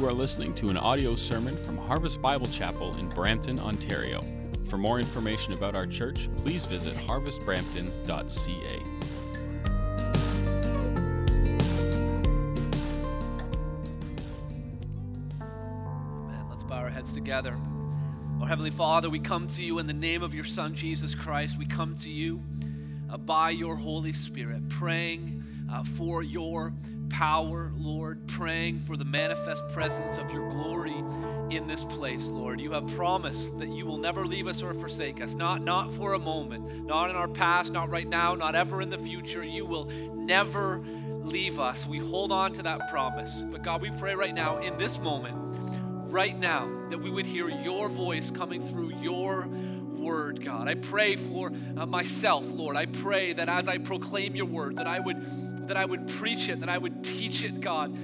You are listening to an audio sermon from Harvest Bible Chapel in Brampton, Ontario. For more information about our church, please visit harvestbrampton.ca. Amen. Let's bow our heads together. Our Heavenly Father, we come to you in the name of your Son, Jesus Christ. We come to you uh, by your Holy Spirit, praying uh, for your power, Lord, praying for the manifest presence of your glory in this place, Lord. You have promised that you will never leave us or forsake us, not, not for a moment, not in our past, not right now, not ever in the future. You will never leave us. We hold on to that promise. But God, we pray right now, in this moment, right now that we would hear your voice coming through your word, God. I pray for uh, myself, Lord. I pray that as I proclaim your word, that I would that I would preach it, that I would teach it, God,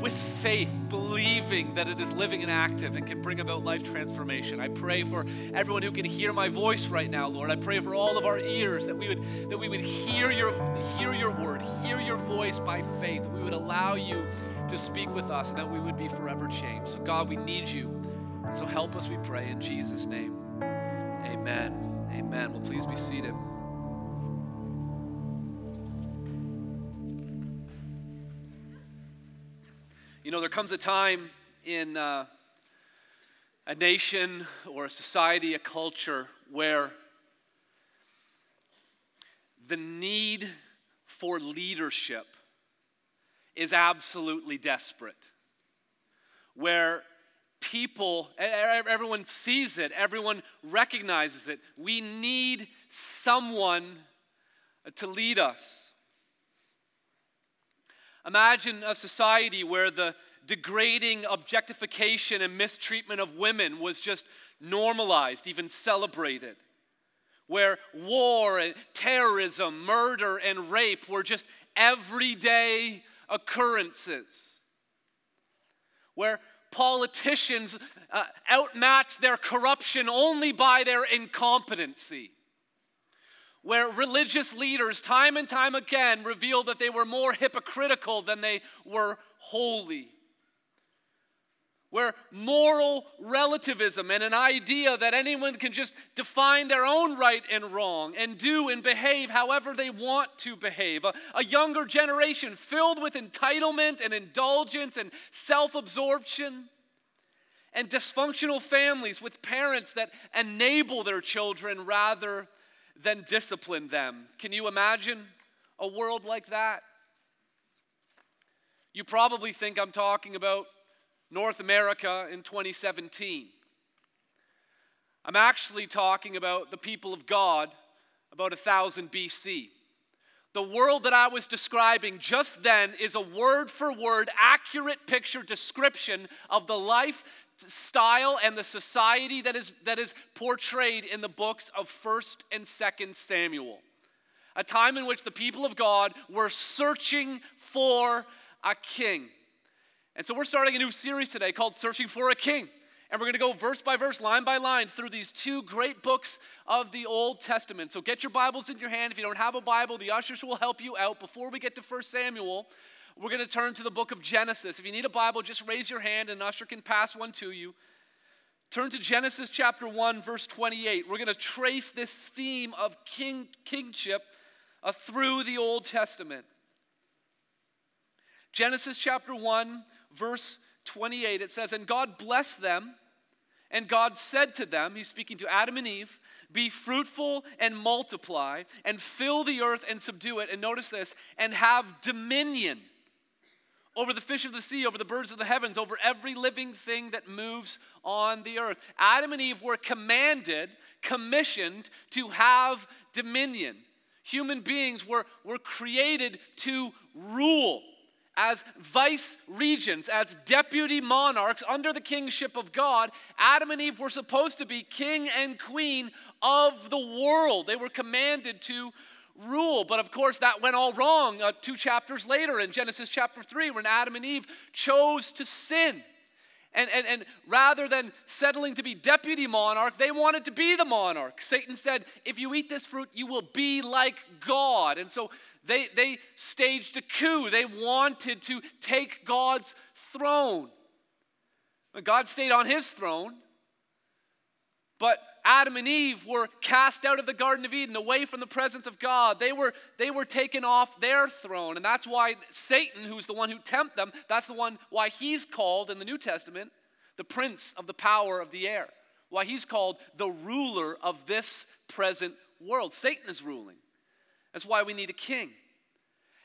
with faith, believing that it is living and active and can bring about life transformation. I pray for everyone who can hear my voice right now, Lord. I pray for all of our ears that we would that we would hear your hear your word, hear your voice by faith, that we would allow you to speak with us, and that we would be forever changed. So God, we need you. So help us, we pray, in Jesus' name. Amen. Amen. Well, please be seated. You know, there comes a time in uh, a nation or a society, a culture, where the need for leadership is absolutely desperate. Where people, everyone sees it, everyone recognizes it. We need someone to lead us. Imagine a society where the degrading objectification and mistreatment of women was just normalized, even celebrated. Where war and terrorism, murder and rape were just everyday occurrences. Where politicians uh, outmatch their corruption only by their incompetency where religious leaders, time and time again, revealed that they were more hypocritical than they were holy. Where moral relativism and an idea that anyone can just define their own right and wrong and do and behave however they want to behave. A, a younger generation filled with entitlement and indulgence and self absorption and dysfunctional families with parents that enable their children rather than discipline them. Can you imagine a world like that? You probably think I'm talking about North America in 2017. I'm actually talking about the people of God about 1000 BC. The world that I was describing just then is a word for word accurate picture description of the life, style, and the society that is, that is portrayed in the books of 1st and 2nd Samuel. A time in which the people of God were searching for a king. And so we're starting a new series today called Searching for a King. And we're going to go verse by verse, line by line, through these two great books of the Old Testament. So get your Bibles in your hand. If you don't have a Bible, the ushers will help you out. Before we get to 1 Samuel, we're going to turn to the book of Genesis. If you need a Bible, just raise your hand and an usher can pass one to you. Turn to Genesis chapter 1, verse 28. We're going to trace this theme of king, kingship uh, through the Old Testament. Genesis chapter 1, verse 28, it says, And God blessed them and God said to them, He's speaking to Adam and Eve, be fruitful and multiply, and fill the earth and subdue it. And notice this, and have dominion over the fish of the sea, over the birds of the heavens, over every living thing that moves on the earth. Adam and Eve were commanded, commissioned to have dominion. Human beings were, were created to rule as vice regents, as deputy monarchs under the kingship of God, Adam and Eve were supposed to be king and queen of the world. They were commanded to rule. But of course, that went all wrong uh, two chapters later in Genesis chapter 3 when Adam and Eve chose to sin. And, and, and rather than settling to be deputy monarch, they wanted to be the monarch. Satan said, If you eat this fruit, you will be like God. And so they, they staged a coup. They wanted to take God's throne. God stayed on his throne, but Adam and Eve were cast out of the Garden of Eden, away from the presence of God. They were, they were taken off their throne. And that's why Satan, who's the one who tempted them, that's the one why he's called in the New Testament the prince of the power of the air. Why he's called the ruler of this present world. Satan is ruling. That's why we need a king.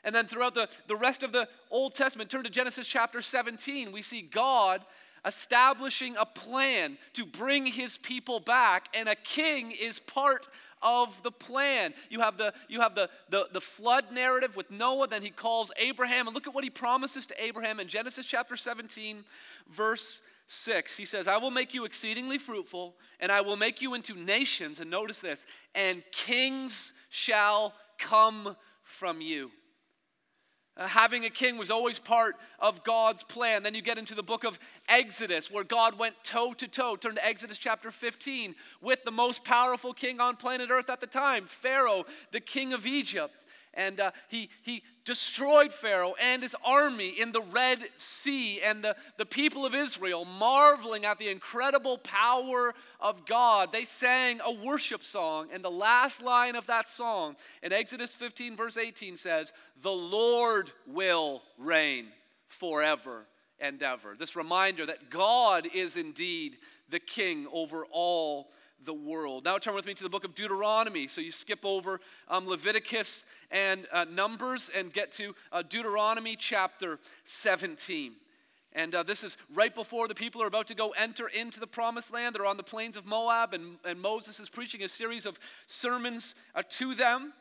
And then throughout the, the rest of the Old Testament, turn to Genesis chapter 17, we see God establishing a plan to bring his people back, and a king is part of the plan. You have the you have the, the, the flood narrative with Noah, then he calls Abraham, and look at what he promises to Abraham in Genesis chapter 17, verse 6. He says, I will make you exceedingly fruitful, and I will make you into nations, and notice this, and kings shall come from you. Uh, having a king was always part of God's plan. Then you get into the book of Exodus, where God went toe to toe. Turn to Exodus chapter 15 with the most powerful king on planet Earth at the time, Pharaoh, the king of Egypt. And uh, he, he destroyed Pharaoh and his army in the Red Sea, and the, the people of Israel, marveling at the incredible power of God, they sang a worship song. And the last line of that song in Exodus 15, verse 18 says, The Lord will reign forever and ever. This reminder that God is indeed the king over all the world. Now turn with me to the book of Deuteronomy. So you skip over um, Leviticus and uh, Numbers and get to uh, Deuteronomy chapter 17. And uh, this is right before the people are about to go enter into the promised land. They're on the plains of Moab, and, and Moses is preaching a series of sermons uh, to them.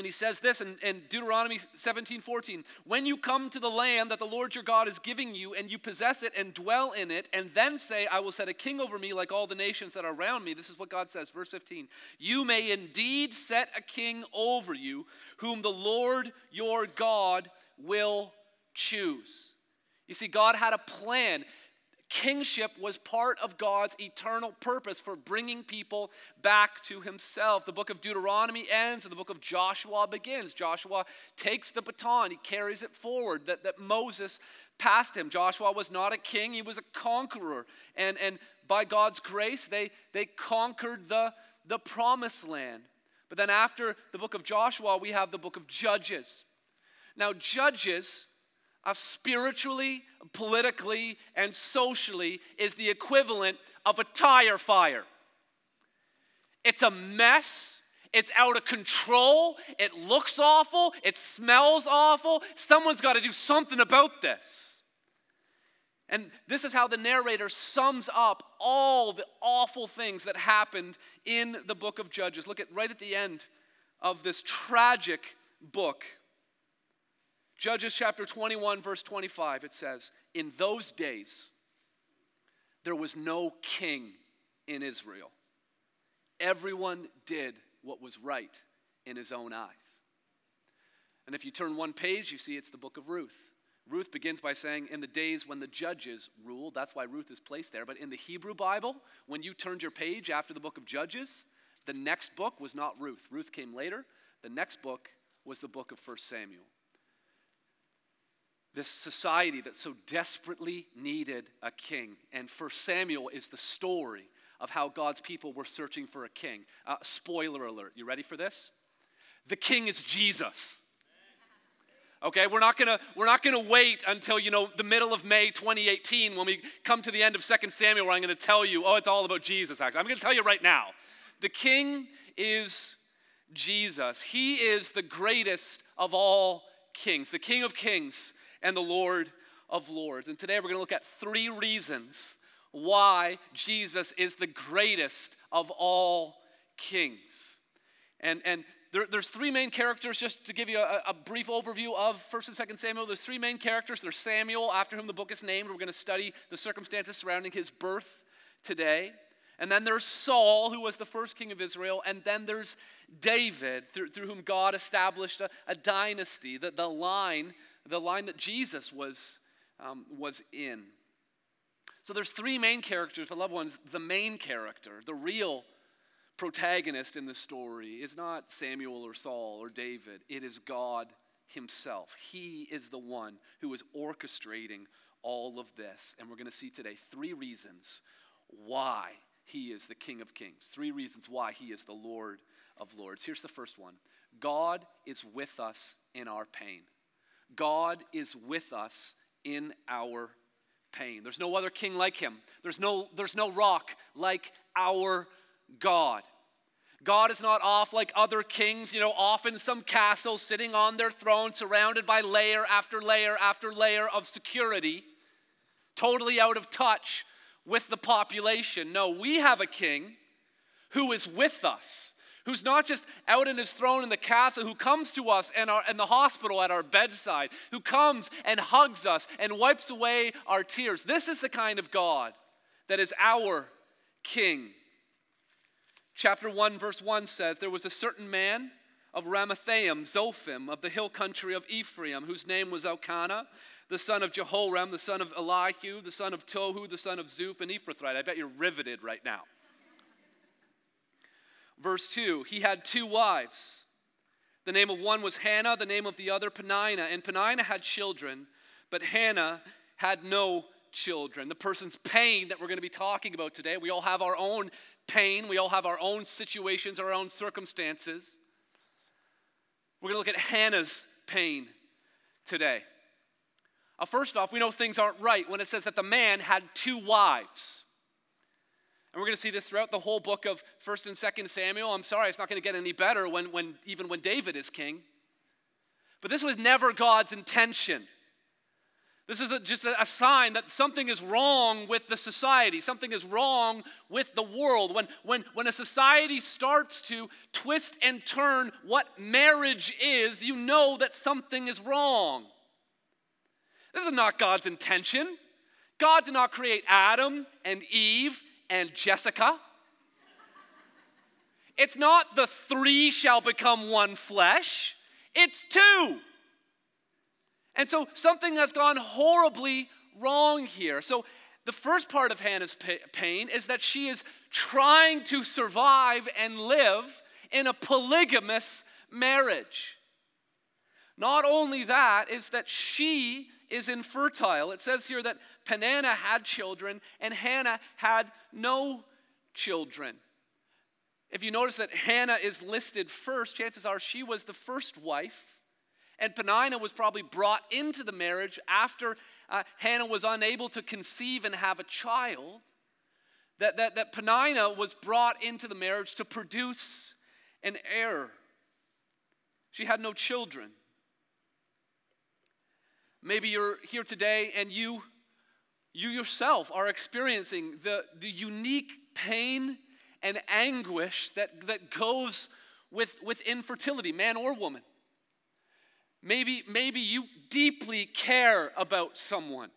And he says this in, in, Deuteronomy 17 14 When you come to the land that the Lord your God is giving you, and you possess it and dwell in it, and then say, I will set a king over me like all the nations that are around me. This is what God says, verse 15 You may indeed set a king over you, whom the Lord your God will choose. You see, God had a plan kingship was part of God's eternal purpose for bringing people back to himself. The book of Deuteronomy ends and the book of Joshua begins. Joshua takes the baton, he carries it forward that, that Moses passed him. Joshua was not a king, he was a conqueror. And, and by God's grace, they, they conquered the, the promised land. But then after the book of Joshua, we have the book of Judges. Now, Judges spiritually, politically, and socially is the equivalent of a tire fire. It's a mess. It's out of control. It looks awful. It smells awful. Someone's got to do something about this. And this is how the narrator sums up all the awful things that happened in the book of Judges. Look at right at the end of this tragic book. Judges chapter 21, verse 25, it says, In those days, there was no king in Israel. Everyone did what was right in his own eyes. And if you turn one page, you see it's the book of Ruth. Ruth begins by saying, In the days when the judges ruled, that's why Ruth is placed there. But in the Hebrew Bible, when you turned your page after the book of Judges, the next book was not Ruth. Ruth came later. The next book was the book of 1 Samuel this society that so desperately needed a king. And First Samuel is the story of how God's people were searching for a king. Uh, spoiler alert, you ready for this? The king is Jesus. Okay, we're not gonna we're not gonna wait until you know the middle of May 2018 when we come to the end of 2 Samuel where I'm gonna tell you, oh, it's all about Jesus. Actually, I'm gonna tell you right now. The king is Jesus. He is the greatest of all kings, the King of Kings and the Lord of Lords. And today we're going to look at three reasons why Jesus is the greatest of all kings. And, and there, there's three main characters, just to give you a, a brief overview of 1st and 2nd Samuel. There's three main characters. There's Samuel, after whom the book is named. We're going to study the circumstances surrounding his birth today. And then there's Saul, who was the first king of Israel. And then there's David, through, through whom God established a, a dynasty, the, the line the line that Jesus was, um, was in. So there's three main characters, but loved ones, the main character, the real protagonist in the story is not Samuel or Saul or David. It is God himself. He is the one who is orchestrating all of this. And we're going to see today three reasons why he is the King of Kings, three reasons why he is the Lord of Lords. Here's the first one God is with us in our pain. God is with us in our pain. There's no other king like him. There's no, there's no rock like our God. God is not off like other kings, you know, off in some castle, sitting on their throne, surrounded by layer after layer after layer of security, totally out of touch with the population. No, we have a king who is with us, who's not just out in his throne in the castle, who comes to us in, our, in the hospital at our bedside, who comes and hugs us and wipes away our tears. This is the kind of God that is our king. Chapter 1, verse 1 says, There was a certain man of Ramathaim, Zophim, of the hill country of Ephraim, whose name was Elkanah, the son of Jeroham, the son of Elihu, the son of Tohu, the son of Zuph, and Ephrathite. I bet you're riveted right now. Verse 2 He had two wives. The name of one was Hannah, the name of the other Peninnah. And Peninnah had children, but Hannah had no children. The person's pain that we're going to be talking about today. We all have our own pain, we all have our own situations, our own circumstances. We're going to look at Hannah's pain today. Uh, first off, we know things aren't right when it says that the man had two wives. And we're going to see this throughout the whole book of 1st and 2nd Samuel. I'm sorry, it's not going to get any better when, when, even when David is king. But this was never God's intention. This is a, just a, a, sign that something is wrong with the society, something is wrong with the world. When, when, when a society starts to twist and turn what marriage is, you know that something is wrong. This is not God's intention. God did not create Adam and Eve and Jessica. It's not the three shall become one flesh, it's two. And so something has gone horribly wrong here. So the first part of Hannah's pain is that she is trying to survive and live in a polygamous marriage. Not only that, is that she is infertile. It says here that Peninnah had children and Hannah had no children. If you notice that Hannah is listed first, chances are she was the first wife. And Peninnah was probably brought into the marriage after uh, Hannah was unable to conceive and have a child. That, that, that Peninnah was brought into the marriage to produce an heir. She had no children. Maybe you're here today and you, you yourself are experiencing the, the unique pain and anguish that, that goes with, with infertility, man or woman. Maybe, maybe you deeply care about someone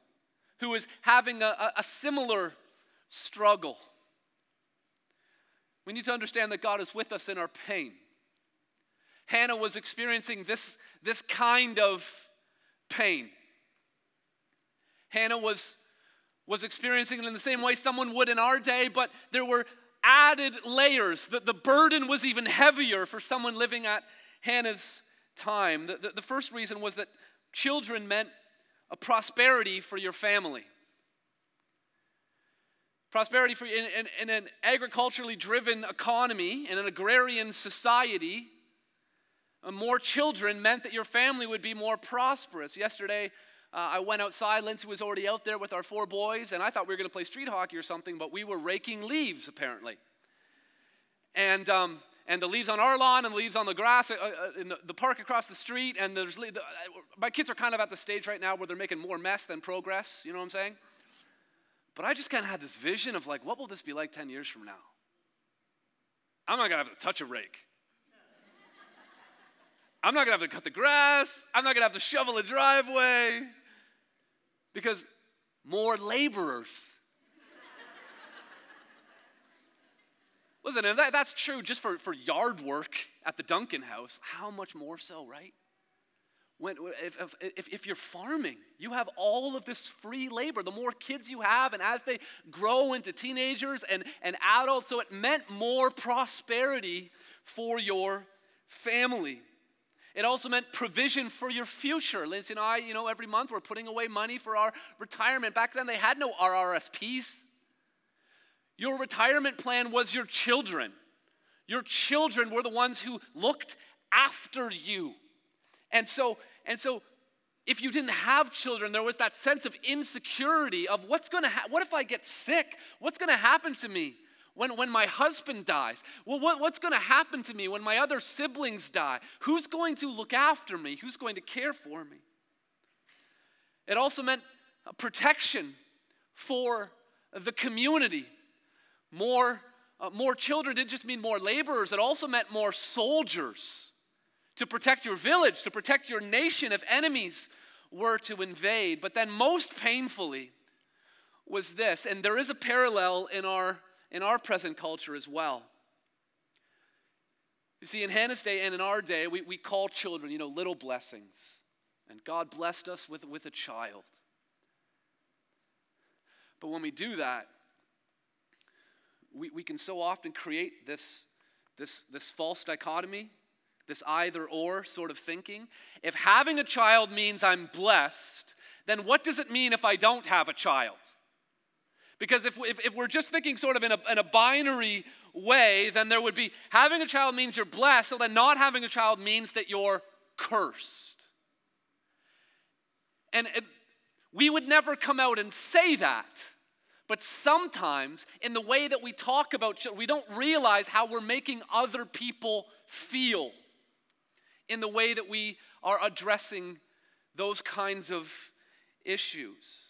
who is having a, a similar struggle. We need to understand that God is with us in our pain. Hannah was experiencing this, this kind of pain. Hannah was, was experiencing it in the same way someone would in our day, but there were added layers. The, the burden was even heavier for someone living at Hannah's time. The, the, the first reason was that children meant a prosperity for your family. Prosperity for in, in, in, an agriculturally driven economy, in an agrarian society, more children meant that your family would be more prosperous. Yesterday, uh, I went outside. Lindsay was already out there with our four boys, and I thought we were going to play street hockey or something, but we were raking leaves apparently. And um, and the leaves on our lawn and the leaves on the grass uh, uh, in the, the, park across the street. And there's the, uh, my kids are kind of at the stage right now where they're making more mess than progress. You know what I'm saying? But I just kind of had this vision of like, what will this be like 10 years from now? I'm not gonna have to touch a rake. I'm not gonna have to cut the grass. I'm not gonna have to shovel a driveway because more laborers Listen, and that, that's true just for, for yard work at the Duncan house. How much more so, right? When, if, if, if you're farming, you have all of this free labor. The more kids you have, and as they grow into teenagers and, and adults, so it meant more prosperity for your family. It also meant provision for your future. Lindsay and I, you know, every month we're putting away money for our retirement. Back then they had no RRSPs. Your retirement plan was your children. Your children were the ones who looked after you. And so, and so if you didn't have children, there was that sense of insecurity of what's gonna ha- what if I get sick? What's gonna happen to me? When, when my husband dies? Well, what, what's going to happen to me when my other siblings die? Who's going to look after me? Who's going to care for me? It also meant protection for the community. More, uh, more children didn't just mean more laborers, it also meant more soldiers to protect your village, to protect your nation if enemies were to invade. But then, most painfully, was this, and there is a parallel in our, in our present culture as well. You see, in Hannah's day and in our day, we, we call children, you know, little blessings. And God blessed us with, with a child. But when we do that, we, we can so often create this, this, this false dichotomy, this either or sort of thinking. If having a child means I'm blessed, then what does it mean if I don't have a child? Because if, if, if we're just thinking sort of in a, in a binary way, then there would be having a child means you're blessed, so then not having a child means that you're cursed. And it, we would never come out and say that. But sometimes, in the way that we talk about children, we don't realize how we're making other people feel in the way that we are addressing those kinds of issues.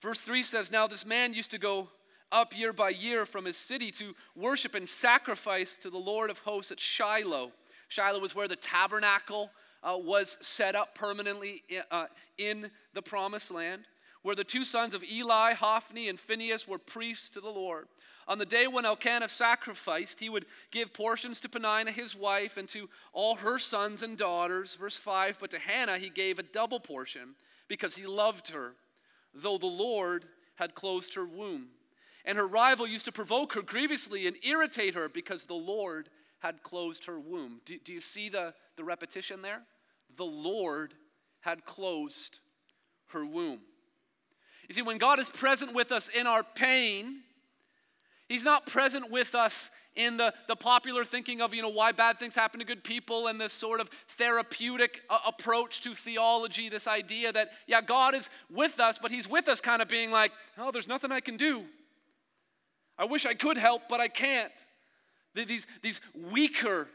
Verse 3 says, Now this man used to go up year by year from his city to worship and sacrifice to the Lord of hosts at Shiloh. Shiloh was where the tabernacle uh, was set up permanently uh, in the promised land where the two sons of Eli, Hophni, and Phinehas were priests to the Lord. On the day when Elkanah sacrificed, he would give portions to Peninnah, his wife, and to all her sons and daughters. Verse 5 But to Hannah he gave a double portion because he loved her, though the Lord had closed her womb. And her rival used to provoke her grievously and irritate her because the Lord had closed her womb. Do, do you see the, the repetition there? The Lord had closed her womb. You see, when God is present with us in our pain, He's not present with us in the, the popular thinking of, you know, why bad things happen to good people and this sort of therapeutic uh, approach to theology, this idea that, yeah, God is with us, but He's with us kind of being like, oh, there's nothing I can do. I wish I could help, but I can't. These, these weaker,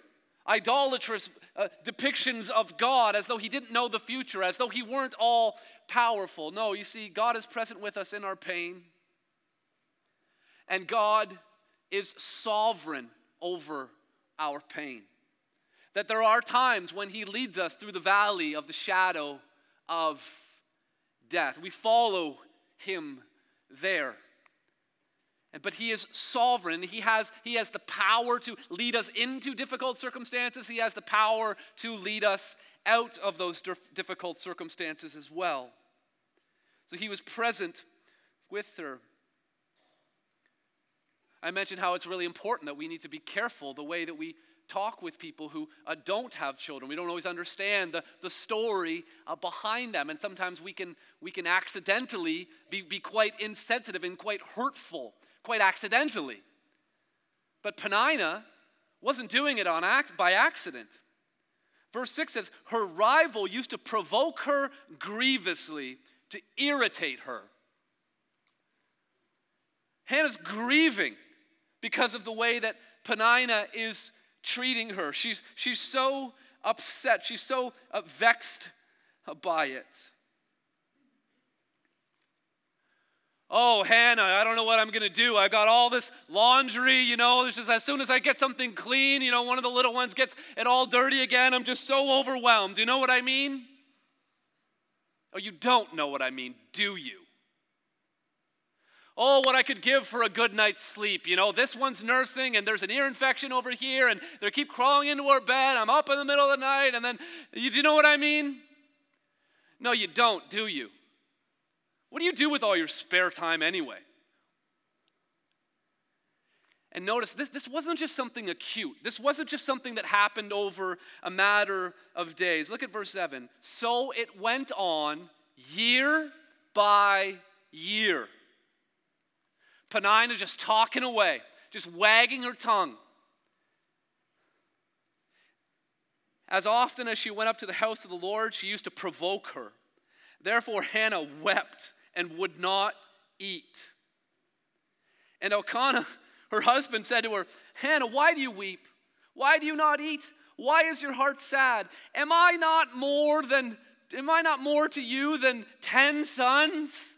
idolatrous uh, depictions of God as though He didn't know the future, as though He weren't all powerful. No, you see, God is present with us in our pain, and God is sovereign over our pain. That there are times when He leads us through the valley of the shadow of death. We follow Him there. But he is sovereign. He has, he has the power to lead us into difficult circumstances. He has the power to lead us out of those difficult circumstances as well. So he was present with her. I mentioned how it's really important that we need to be careful the way that we talk with people who uh, don't have children. We don't always understand the, the story uh, behind them. And sometimes we can, we can accidentally be, be quite insensitive and quite hurtful, quite accidentally. But Peninnah wasn't doing it on act, by accident. Verse 6 says, Her rival used to provoke her grievously to irritate her. Hannah's grieving because of the way that Peninnah is treating her. She's, she's so upset, she's so uh, vexed by it. Oh, Hannah, I don't know what I'm going to do. I got all this laundry, you know. It's just as soon as I get something clean, you know, one of the little ones gets it all dirty again. I'm just so overwhelmed. You know what I mean? Oh, you don't know what I mean, do you? Oh, what I could give for a good night's sleep. You know, this one's nursing and there's an ear infection over here and they keep crawling into our bed. I'm up in the middle of the night and then, you, do you know what I mean? No, you don't, do you? What do you do with all your spare time anyway? And notice this, this wasn't just something acute. This wasn't just something that happened over a matter of days. Look at verse 7. So it went on year by year. Peninnah just talking away, just wagging her tongue. As often as she went up to the house of the Lord, she used to provoke her. Therefore, Hannah wept and would not eat. And Elkanah, her husband, said to her, Hannah, why do you weep? Why do you not eat? Why is your heart sad? Am I not more than am I not more to you than 10 sons?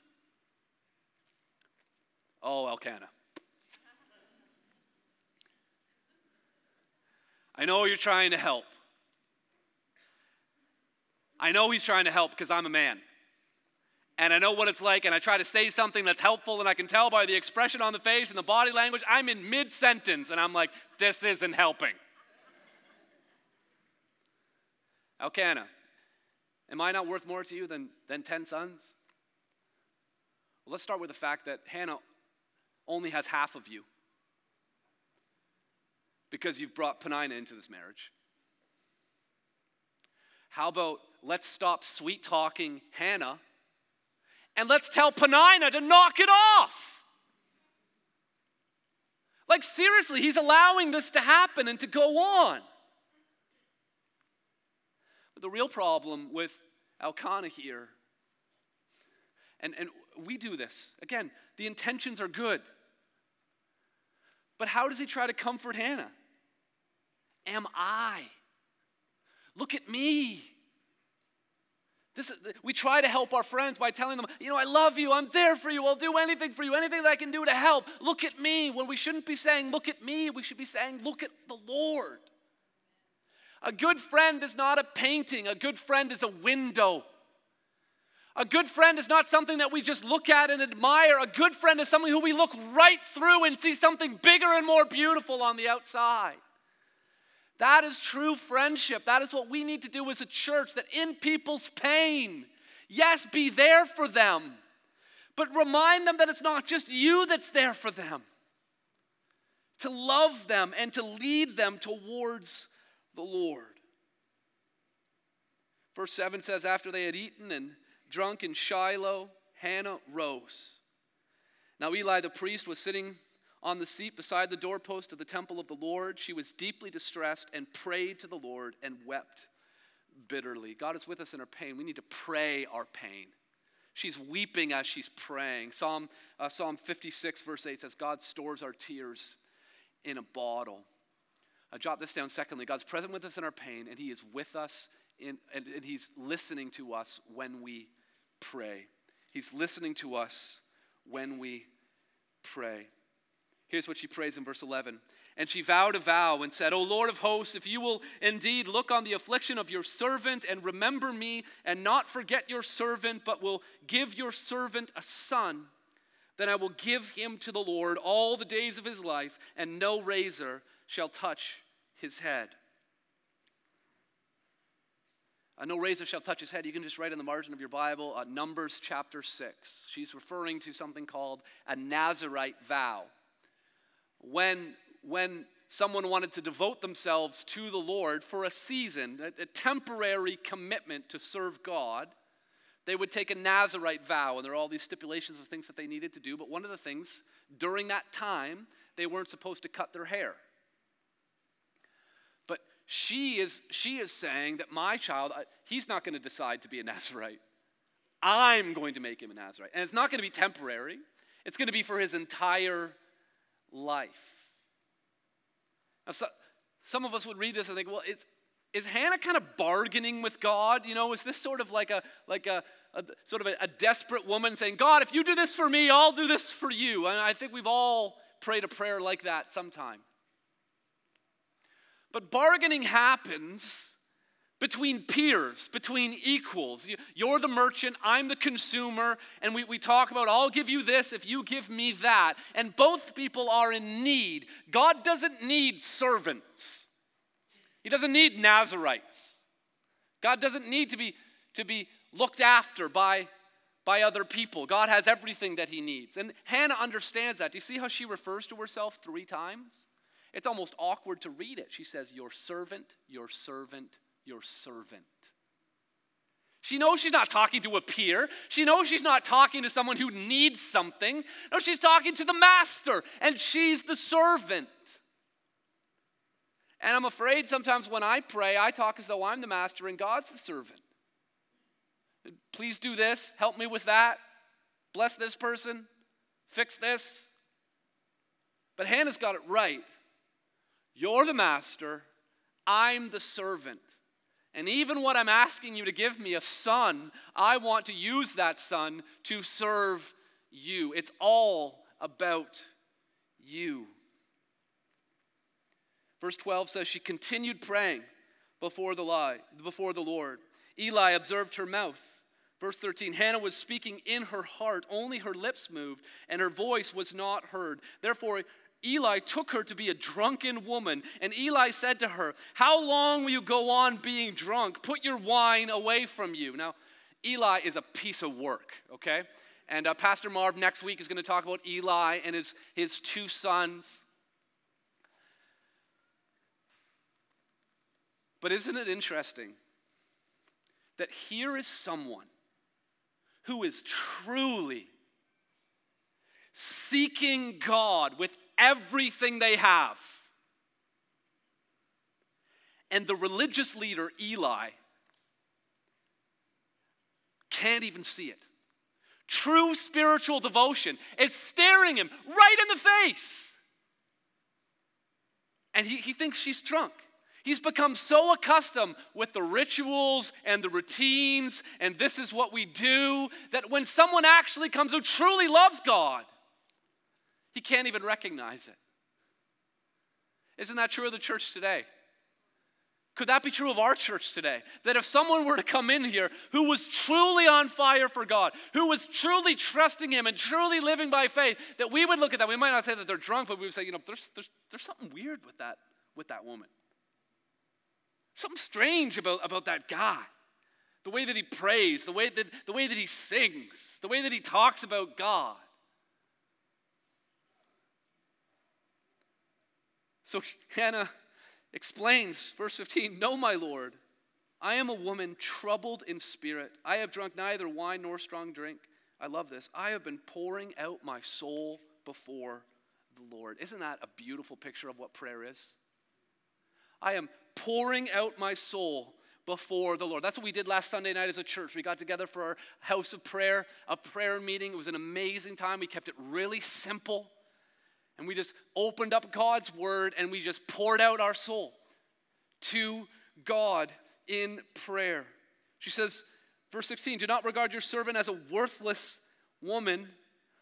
Oh, Elkanah. I know you're trying to help. I know he's trying to help because I'm a man. And I know what it's like, and I try to say something that's helpful, and I can tell by the expression on the face and the body language, I'm in mid sentence, and I'm like, this isn't helping. Elkanah, am I not worth more to you than, than 10 sons? Well, let's start with the fact that Hannah only has half of you because you've brought Peninnah into this marriage. How about let's stop sweet talking Hannah and let's tell Peninnah to knock it off? Like, seriously, he's allowing this to happen and to go on. But the real problem with Elkanah here, and, and we do this, again, the intentions are good. But how does he try to comfort Hannah? Am I? Look at me. This is, we try to help our friends by telling them, you know, I love you, I'm there for you, I'll do anything for you, anything that I can do to help. Look at me. When we shouldn't be saying, look at me, we should be saying, look at the Lord. A good friend is not a painting, a good friend is a window. A good friend is not something that we just look at and admire. A good friend is something who we look right through and see something bigger and more beautiful on the outside. That is true friendship. That is what we need to do as a church that in people's pain, yes, be there for them, but remind them that it's not just you that's there for them. To love them and to lead them towards the Lord. Verse 7 says, After they had eaten and drunk in Shiloh, Hannah rose. Now Eli the priest was sitting on the seat beside the doorpost of the temple of the Lord. She was deeply distressed and prayed to the Lord and wept bitterly. God is with us in our pain. We need to pray our pain. She's weeping as she's praying. Psalm, uh, Psalm 56, verse 8 says, God stores our tears in a bottle. I jot this down. Secondly, God's present with us in our pain, and He is with us in, and, and He's listening to us when we pray. He's listening to us when we pray. Here's what she prays in verse 11. And she vowed a vow and said, O Lord of hosts, if you will indeed look on the affliction of your servant and remember me and not forget your servant, but will give your servant a son, then I will give him to the Lord all the days of his life, and no razor shall touch his head. Uh, no razor shall touch his head. You can just write in the margin of your Bible, uh, Numbers chapter 6. She's referring to something called a Nazarite vow when, when someone wanted to devote themselves to the Lord for a season, a, a temporary commitment to serve God, they would take a Nazarite vow, and there are all these stipulations of things that they needed to do. But one of the things during that time, they weren't supposed to cut their hair. She is, she is saying that my child, he's not going to decide to be a Nazarite. I'm going to make him a Nazarite. And it's not going to be temporary, it's going to be for his entire life. Now, so, some of us would read this and think, well, is, is Hannah kind of bargaining with God? You know, is this sort of like a like a, a sort of a, a, desperate woman saying, God, if you do this for me, I'll do this for you? And I think we've all prayed a prayer like that sometime. But bargaining happens between peers, between equals. You're the merchant, I'm the consumer, and we, we talk about, I'll give you this if you give me that. And both people are in need. God doesn't need servants, He doesn't need Nazarites. God doesn't need to be, to be looked after by, by other people. God has everything that he needs. And Hannah understands that. Do you see how she refers to herself three times? It's almost awkward to read it. She says, Your servant, your servant, your servant. She knows she's not talking to a peer. She knows she's not talking to someone who needs something. No, she's talking to the master, and she's the servant. And I'm afraid sometimes when I pray, I talk as though I'm the master and God's the servant. Please do this, help me with that, bless this person, fix this. But Hannah's got it right. You're the master, I'm the servant. And even what I'm asking you to give me, a son, I want to use that son to serve you. It's all about you. Verse 12 says, She continued praying before the, lie, before the Lord. Eli observed her mouth. Verse 13 Hannah was speaking in her heart, only her lips moved, and her voice was not heard. Therefore, Eli took her to be a drunken woman, and Eli said to her, How long will you go on being drunk? Put your wine away from you. Now, Eli is a piece of work, okay? And uh, Pastor Marv next week is going to talk about Eli and his, his two sons. But isn't it interesting that here is someone who is truly seeking God with everything they have. And the religious leader, Eli, can't even see it. True spiritual devotion is staring him right in the face. And he, he thinks she's drunk. He's become so accustomed with the rituals and the routines, and this is what we do, that when someone actually comes who truly loves God, he can't even recognize it. Isn't that true of the church today? Could that be true of our church today? That if someone were to come in here who was truly on fire for God, who was truly trusting Him and truly living by faith, that we would look at that. We might not say that they're drunk, but we would say, you know, there's, there's, there's something weird with that, with that woman. Something strange about, about that guy. The way that he prays, the way that, the way that he sings, the way that he talks about God. So Hannah explains, verse 15 No, my Lord, I am a woman troubled in spirit. I have drunk neither wine nor strong drink. I love this. I have been pouring out my soul before the Lord. Isn't that a beautiful picture of what prayer is? I am pouring out my soul before the Lord. That's what we did last Sunday night as a church. We got together for our house of prayer, a prayer meeting. It was an amazing time. We kept it really simple. And we just opened up God's word and we just poured out our soul to God in prayer. She says, verse 16, do not regard your servant as a worthless woman,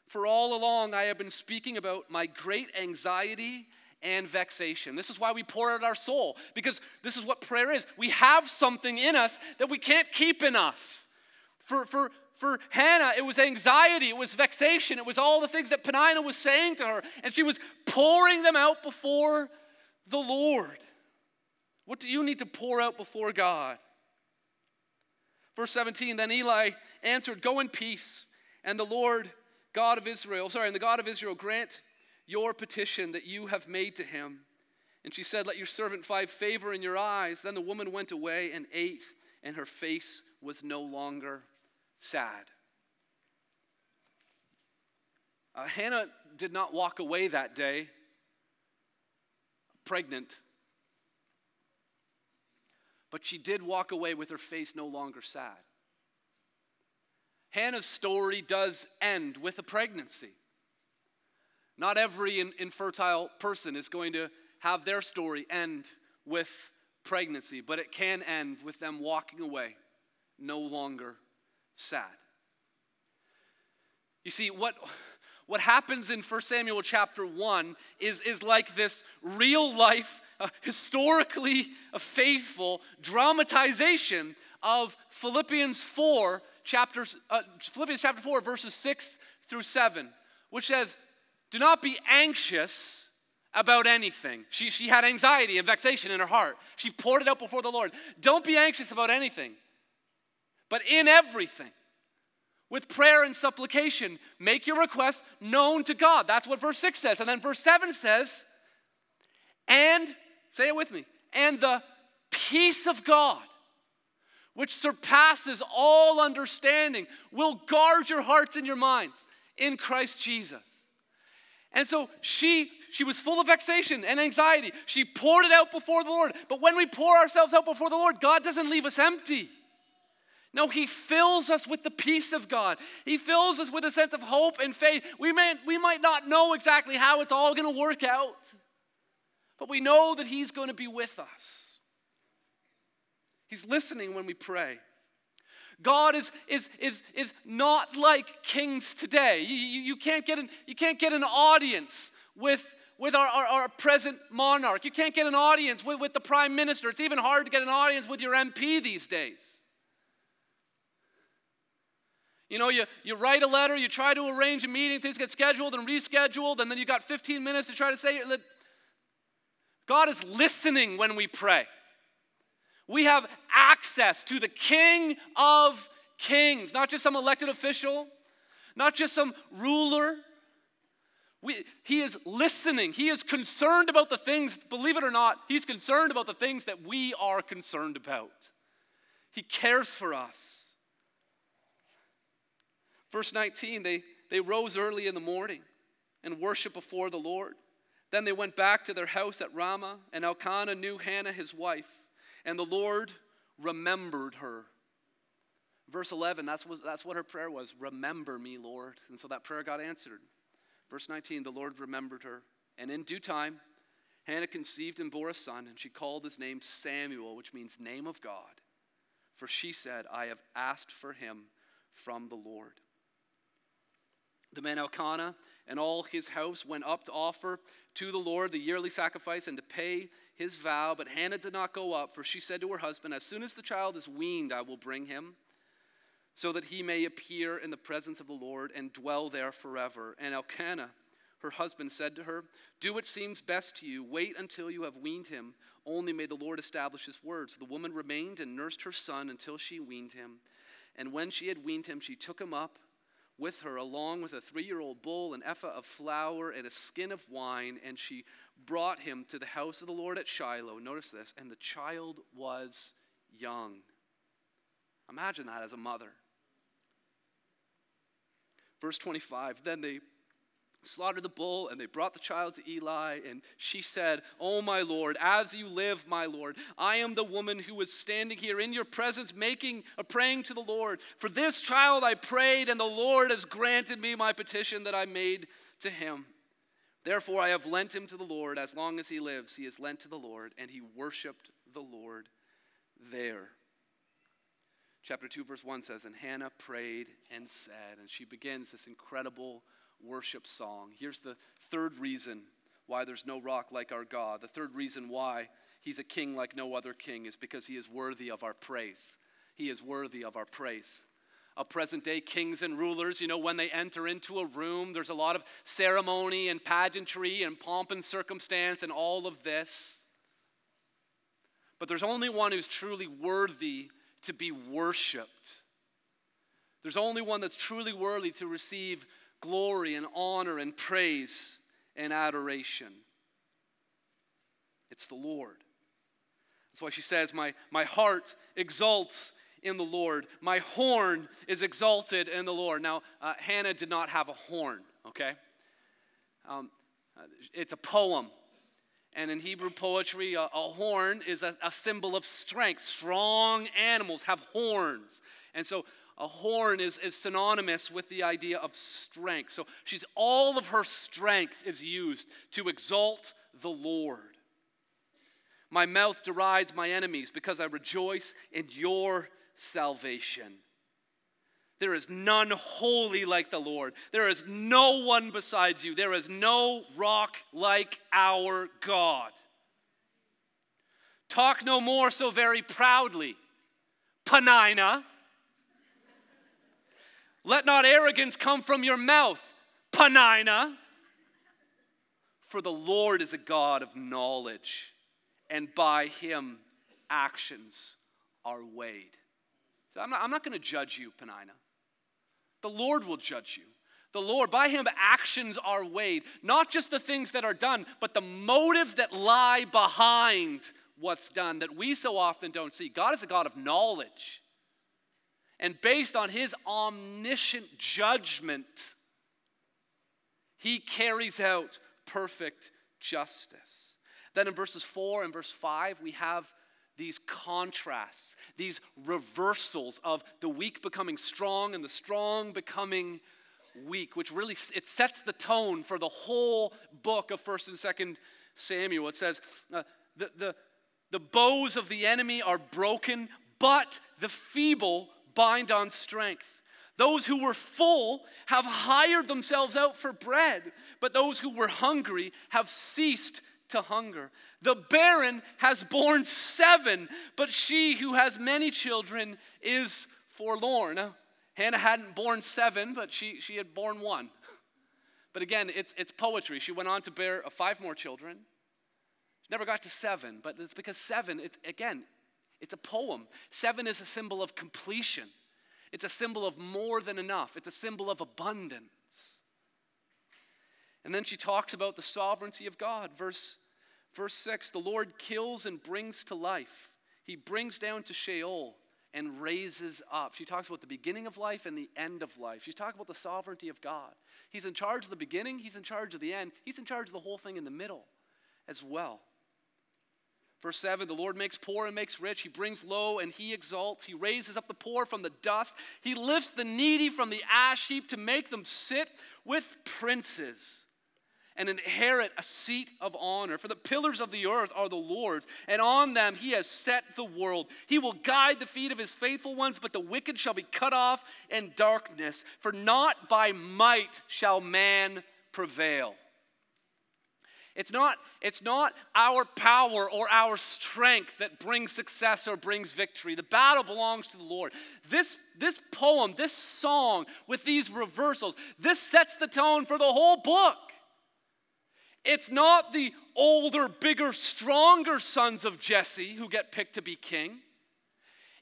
for all along I have been speaking about my great anxiety and vexation. This is why we pour out our soul, because this is what prayer is. We have something in us that we can't keep in us. For, for, for Hannah, it was anxiety, it was vexation, it was all the things that Peninnah was saying to her, and she was pouring them out before the Lord. What do you need to pour out before God? Verse 17 Then Eli answered, Go in peace, and the Lord God of Israel, sorry, and the God of Israel grant your petition that you have made to him. And she said, Let your servant find favor in your eyes. Then the woman went away and ate, and her face was no longer sad. Uh, Hannah did not walk away that day pregnant, but she did walk away with her face no longer sad. Hannah's story does end with a pregnancy. Not every infertile person is going to have their story end with pregnancy, but it can end with them walking away no longer sad. You see, what, what happens in 1 Samuel chapter 1 is, is like this real life, uh, historically faithful dramatization of Philippians 4, chapters, uh, Philippians chapter 4, verses 6 through 7, which says, Do not be anxious about anything. She, she had anxiety and vexation in her heart. She poured it out before the Lord. Don't be anxious about anything. But in everything, with prayer and supplication. Make your requests known to God. That's what verse 6 says. And then verse 7 says, and, say it with me, and the peace of God, which surpasses all understanding, will guard your hearts and your minds in Christ Jesus. And so she she was full of vexation and anxiety. She poured it out before the Lord. But when we pour ourselves out before the Lord, God doesn't leave us empty. No, He fills us with the peace of God. He fills us with a sense of hope and faith. We, may, we might not know exactly how it's all going to work out, but we know that He's going to be with us. He's listening when we pray. God is, is, is, is not like kings today. You, you, you, can't get an, you can't get an audience with, with our, our, our present monarch. You can't get an audience with, with the prime minister. It's even hard to get an audience with your MP these days. You know, you, you write a letter, you try to arrange a meeting, things get scheduled and rescheduled, and then you got 15 minutes to try to say it. God is listening when we pray. We have access to the King of Kings, not just some elected official, not just some ruler. We, he is listening. He is concerned about the things, believe it or not, he's concerned about the things that we are concerned about. He cares for us. Verse 19, they, they rose early in the morning and worshiped before the Lord. Then they went back to their house at Ramah, and Elkanah knew Hannah his wife, and the Lord remembered her. Verse 11, that's what, that's what her prayer was Remember me, Lord. And so that prayer got answered. Verse 19, the Lord remembered her, and in due time, Hannah conceived and bore a son, and she called his name Samuel, which means name of God. For she said, I have asked for him from the Lord. The man Elkanah and all his house went up to offer to the Lord the yearly sacrifice and to pay his vow. But Hannah did not go up, for she said to her husband, As soon as the child is weaned, I will bring him, so that he may appear in the presence of the Lord and dwell there forever. And Elkanah, her husband, said to her, Do what seems best to you. Wait until you have weaned him. Only may the Lord establish his words. The woman remained and nursed her son until she weaned him. And when she had weaned him, she took him up with her, along with a three year old bull, an ephah of flour, and a skin of wine, and she brought him to the house of the Lord at Shiloh. Notice this, and the child was young. Imagine that as a mother. Verse 25 Then they slaughtered the bull and they brought the child to Eli. And she said, Oh, my Lord, as you live, my Lord, I am the woman who was standing here in your presence, making a praying to the Lord. For this child I prayed, and the Lord has granted me my petition that I made to him. Therefore, I have lent him to the Lord. As long as he lives, he is lent to the Lord, and he worshiped the Lord there. Chapter 2, verse 1 says, And Hannah prayed and said, and she begins this incredible worship song. Here's the third reason why there's no rock like our God. The third reason why he's a king like no other king is because he is worthy of our praise. He is worthy of our praise. A present day kings and rulers, you know, when they enter into a room, there's a lot of ceremony and pageantry and pomp and circumstance and all of this. But there's only one who's truly worthy to be worshiped. There's only one that's truly worthy to receive glory and honor and praise and adoration. It's the Lord. That's why she says, My, my heart exalts in the Lord. My horn is exalted in the Lord. Now, uh, Hannah did not have a horn, okay? Um, it's a poem. And in Hebrew poetry, a, a horn is a, a symbol of strength. Strong animals have horns. And so a horn is, is synonymous with the idea of strength. So she's all of her strength is used to exalt the Lord. My mouth derides my enemies because I rejoice in your salvation. There is none holy like the Lord. There is no one besides you. There is no rock like our God. Talk no more so very proudly. Peninnah. Let not arrogance come from your mouth, Peninnah. For the Lord is a God of knowledge, and by him actions are weighed. So I'm not, I'm not going to judge you, Peninnah. The Lord will judge you. The Lord, by Him, actions are weighed, not just the things that are done, but the motives that lie behind what's done that we so often don't see. God is a God of knowledge. And based on His omniscient judgment, He carries out perfect justice. Then in verses 4 and verse 5, we have these contrasts, these reversals of the weak becoming strong and the strong becoming weak, which really it sets the tone for the whole book of First and Second Samuel. It says, uh, the, the, the bows of the enemy are broken, but the feeble bind on strength. Those who were full have hired themselves out for bread, but those who were hungry have ceased to hunger. The barren has borne seven, but she who has many children is forlorn. Hannah hadn't borne seven, but she, she had borne one. But again, it's, it's poetry. She went on to bear uh, five more children. She never got to seven, but it's because seven, it's, again, it's a poem. Seven is a symbol of completion, it's a symbol of more than enough, it's a symbol of abundance. And then she talks about the sovereignty of God. Verse, verse 6 The Lord kills and brings to life, He brings down to Sheol and raises up. She talks about the beginning of life and the end of life. She's talking about the sovereignty of God. He's in charge of the beginning, He's in charge of the end, He's in charge of the whole thing in the middle as well. Verse 7 The Lord makes poor and makes rich. He brings low and he exalts. He raises up the poor from the dust. He lifts the needy from the ash heap to make them sit with princes and inherit a seat of honor. For the pillars of the earth are the Lord's, and on them he has set the world. He will guide the feet of his faithful ones, but the wicked shall be cut off in darkness. For not by might shall man prevail. It's not, it's not our power or our strength that brings success or brings victory. The battle belongs to the Lord. This, this poem, this song with these reversals, this sets the tone for the whole book. It's not the older, bigger, stronger sons of Jesse who get picked to be king.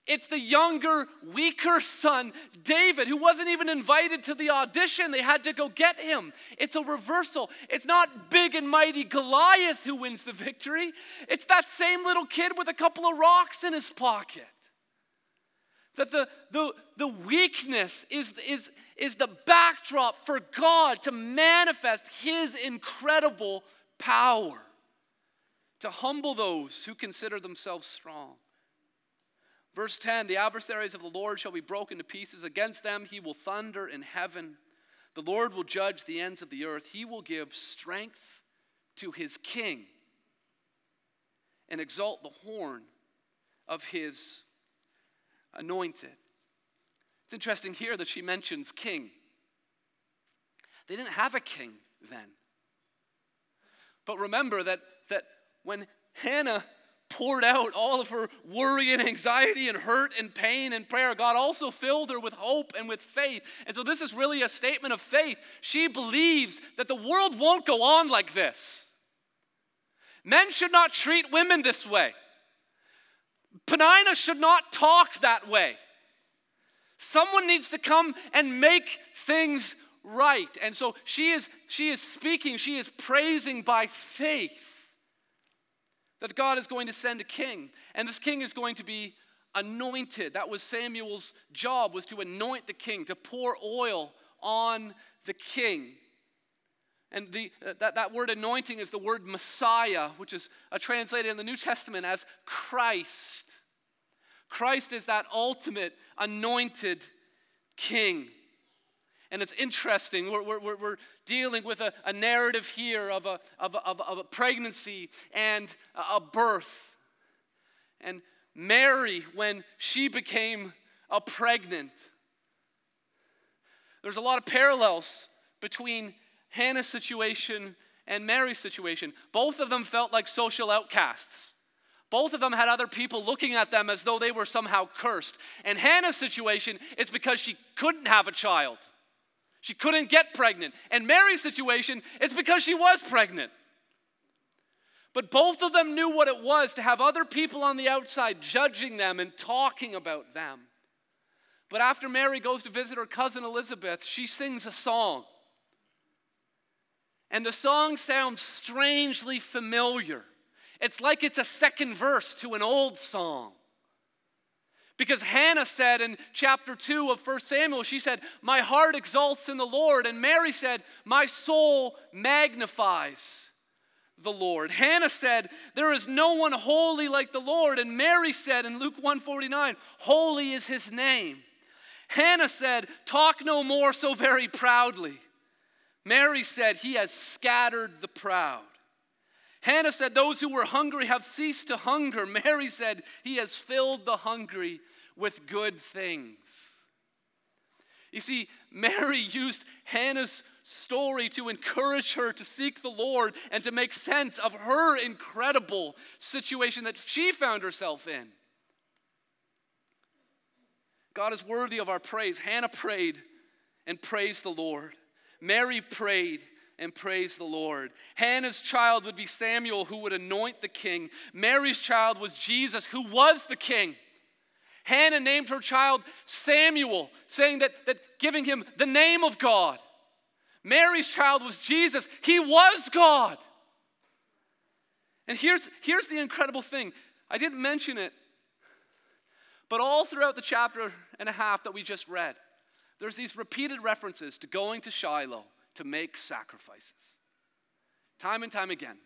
It's the younger, weaker son, David, who wasn't even invited to the audition. They had to go get him. It's a reversal. It's not big and mighty Goliath who wins the victory, it's that same little kid with a couple of rocks in his pocket. That the, the, the weakness is, is, is the backdrop for God to manifest His incredible power, to humble those who consider themselves strong. Verse 10 The adversaries of the Lord shall be broken to pieces. Against them he will thunder in heaven. The Lord will judge the ends of the earth. He will give strength to his king and exalt the horn of his anointed. It's interesting here that she mentions king. They didn't have a king then. But remember that, that when Hannah poured out all of her worry and anxiety and hurt and pain and prayer, God also filled her with hope and with faith. And so this is really a statement of faith. She believes that the world won't go on like this. Men should not treat women this way. Peninnah should not talk that way. Someone needs to come and make things right. And so she is she is speaking, she is praising by faith that God is going to send a king and this king is going to be anointed. That was Samuel's job was to anoint the king, to pour oil on the king. And the, that, that word anointing is the word Messiah, which is uh, translated in the New Testament as Christ. Christ is that ultimate anointed king. And it's interesting, we're, we're, we're dealing with a, a narrative here of a, of, a, of a pregnancy and a birth. And Mary, when she became a pregnant, there's a lot of parallels between Hannah's situation and Mary's situation. Both of them felt like social outcasts. Both of them had other people looking at them as though they were somehow cursed. And Hannah's situation is because she couldn't have a child. She couldn't get pregnant. And Mary's situation, it's because she was pregnant. But both of them knew what it was to have other people on the outside judging them and talking about them. But after Mary goes to visit her cousin Elizabeth, she sings a song. And the song sounds strangely familiar. It's like it's a second verse to an old song. Because Hannah said in chapter 2 of 1 Samuel, she said, My heart exalts in the Lord. And Mary said, My soul magnifies the Lord. Hannah said, There is no one holy like the Lord. And Mary said in Luke 149, Holy is his name. Hannah said, Talk no more so very proudly. Mary said, He has scattered the proud. Hannah said, Those who were hungry have ceased to hunger. Mary said, He has filled the hungry with good things. You see, Mary used Hannah's story to encourage her to seek the Lord and to make sense of her incredible situation that she found herself in. God is worthy of our praise. Hannah prayed and praised the Lord. Mary prayed and praised the Lord. Hannah's child would be Samuel, who would anoint the king. Mary's child was Jesus, who was the king. Hannah named her child Samuel, saying that, that giving him the name of God. Mary's child was Jesus. He was God. And here's, here's the incredible thing I didn't mention it, but all throughout the chapter and a half that we just read, there's these repeated references to going to Shiloh to make sacrifices. Time and time again,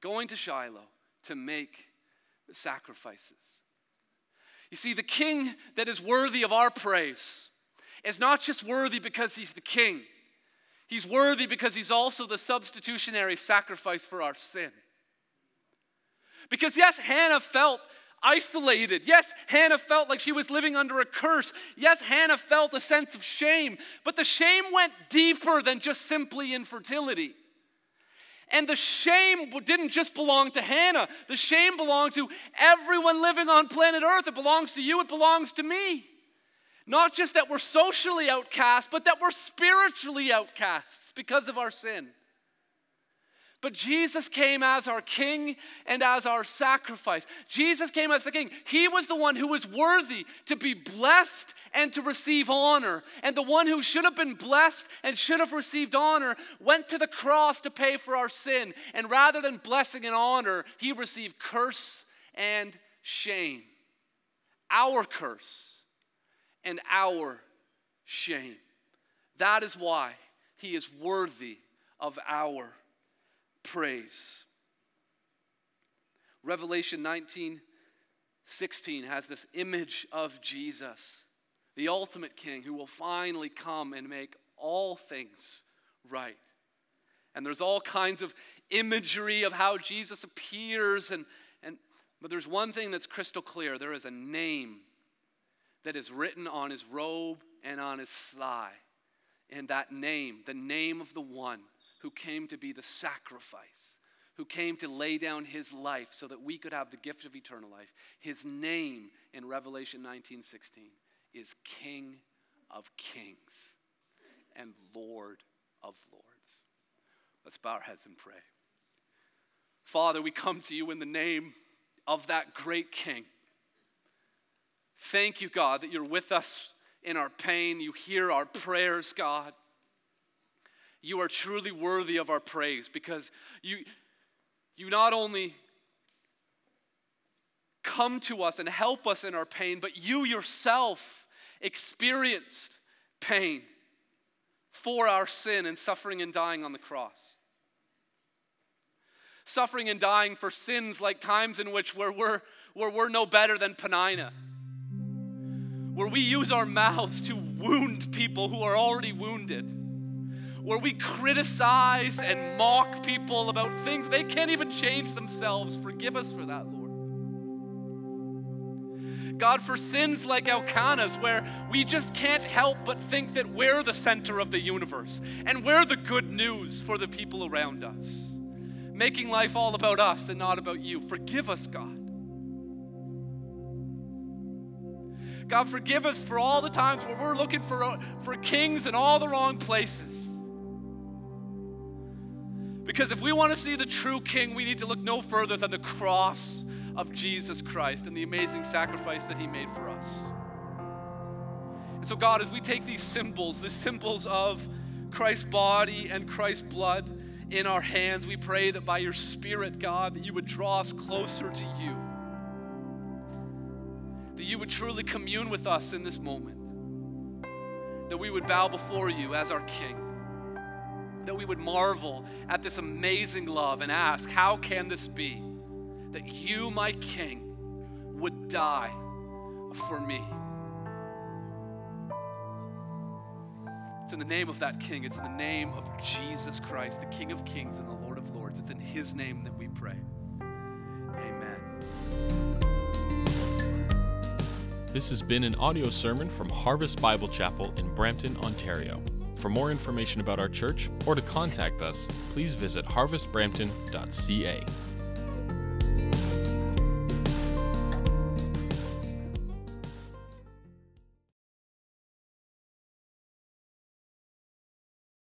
going to Shiloh to make sacrifices. You see, the king that is worthy of our praise is not just worthy because he's the king, he's worthy because he's also the substitutionary sacrifice for our sin. Because, yes, Hannah felt isolated. Yes, Hannah felt like she was living under a curse. Yes, Hannah felt a sense of shame, but the shame went deeper than just simply infertility. And the shame didn't just belong to Hannah, the shame belonged to everyone living on planet Earth. It belongs to you, it belongs to me. Not just that we're socially outcasts, but that we're spiritually outcasts because of our sin. But Jesus came as our king and as our sacrifice. Jesus came as the king. He was the one who was worthy to be blessed and to receive honor. And the one who should have been blessed and should have received honor went to the cross to pay for our sin. And rather than blessing and honor, he received curse and shame. Our curse and our shame. That is why he is worthy of our praise. Revelation 19 16 has this image of Jesus, the ultimate king who will finally come and make all things right. And there's all kinds of imagery of how Jesus appears and, and but there's one thing that's crystal clear. There is a name that is written on his robe and on his thigh. And that name, the name of the one who came to be the sacrifice, who came to lay down his life so that we could have the gift of eternal life. His name in Revelation 19:16 is King of Kings and Lord of Lords. Let's bow our heads and pray. Father, we come to you in the name of that great King. Thank you, God, that you're with us in our pain. You hear our prayers, God. You are truly worthy of our praise because you, you not only come to us and help us in our pain, but you yourself experienced pain for our sin and suffering and dying on the cross. Suffering and dying for sins like times in which where we're, where we're no better than Peninnah, where we use our mouths to wound people who are already wounded where we criticize and mock people about things they can't even change themselves. Forgive us for that, Lord. God, for sins like Elkanah's, where we just can't help but think that we're the center of the universe and we're the good news for the people around us, making life all about us and not about you. Forgive us, God. God, forgive us for all the times where we're looking for, for kings in all the wrong places. Because if we want to see the true king, we need to look no further than the cross of Jesus Christ and the amazing sacrifice that he made for us. And So, God, as we take these symbols, the symbols of Christ's body and Christ's blood in our hands, we pray that by your Spirit, God, that you would draw us closer to you. That you would truly commune with us in this moment. That we would bow before you as our King. That we would marvel at this amazing love and ask, how can this be that you, my King, would die for me? It's in the name of that King. It's in the name of Jesus Christ, the King of Kings and the Lord of Lords. It's in His name that we pray. Amen. This has been an audio sermon from Harvest Bible Chapel in Brampton, Ontario. For more information about our church or to contact us, please visit harvestbrampton.ca.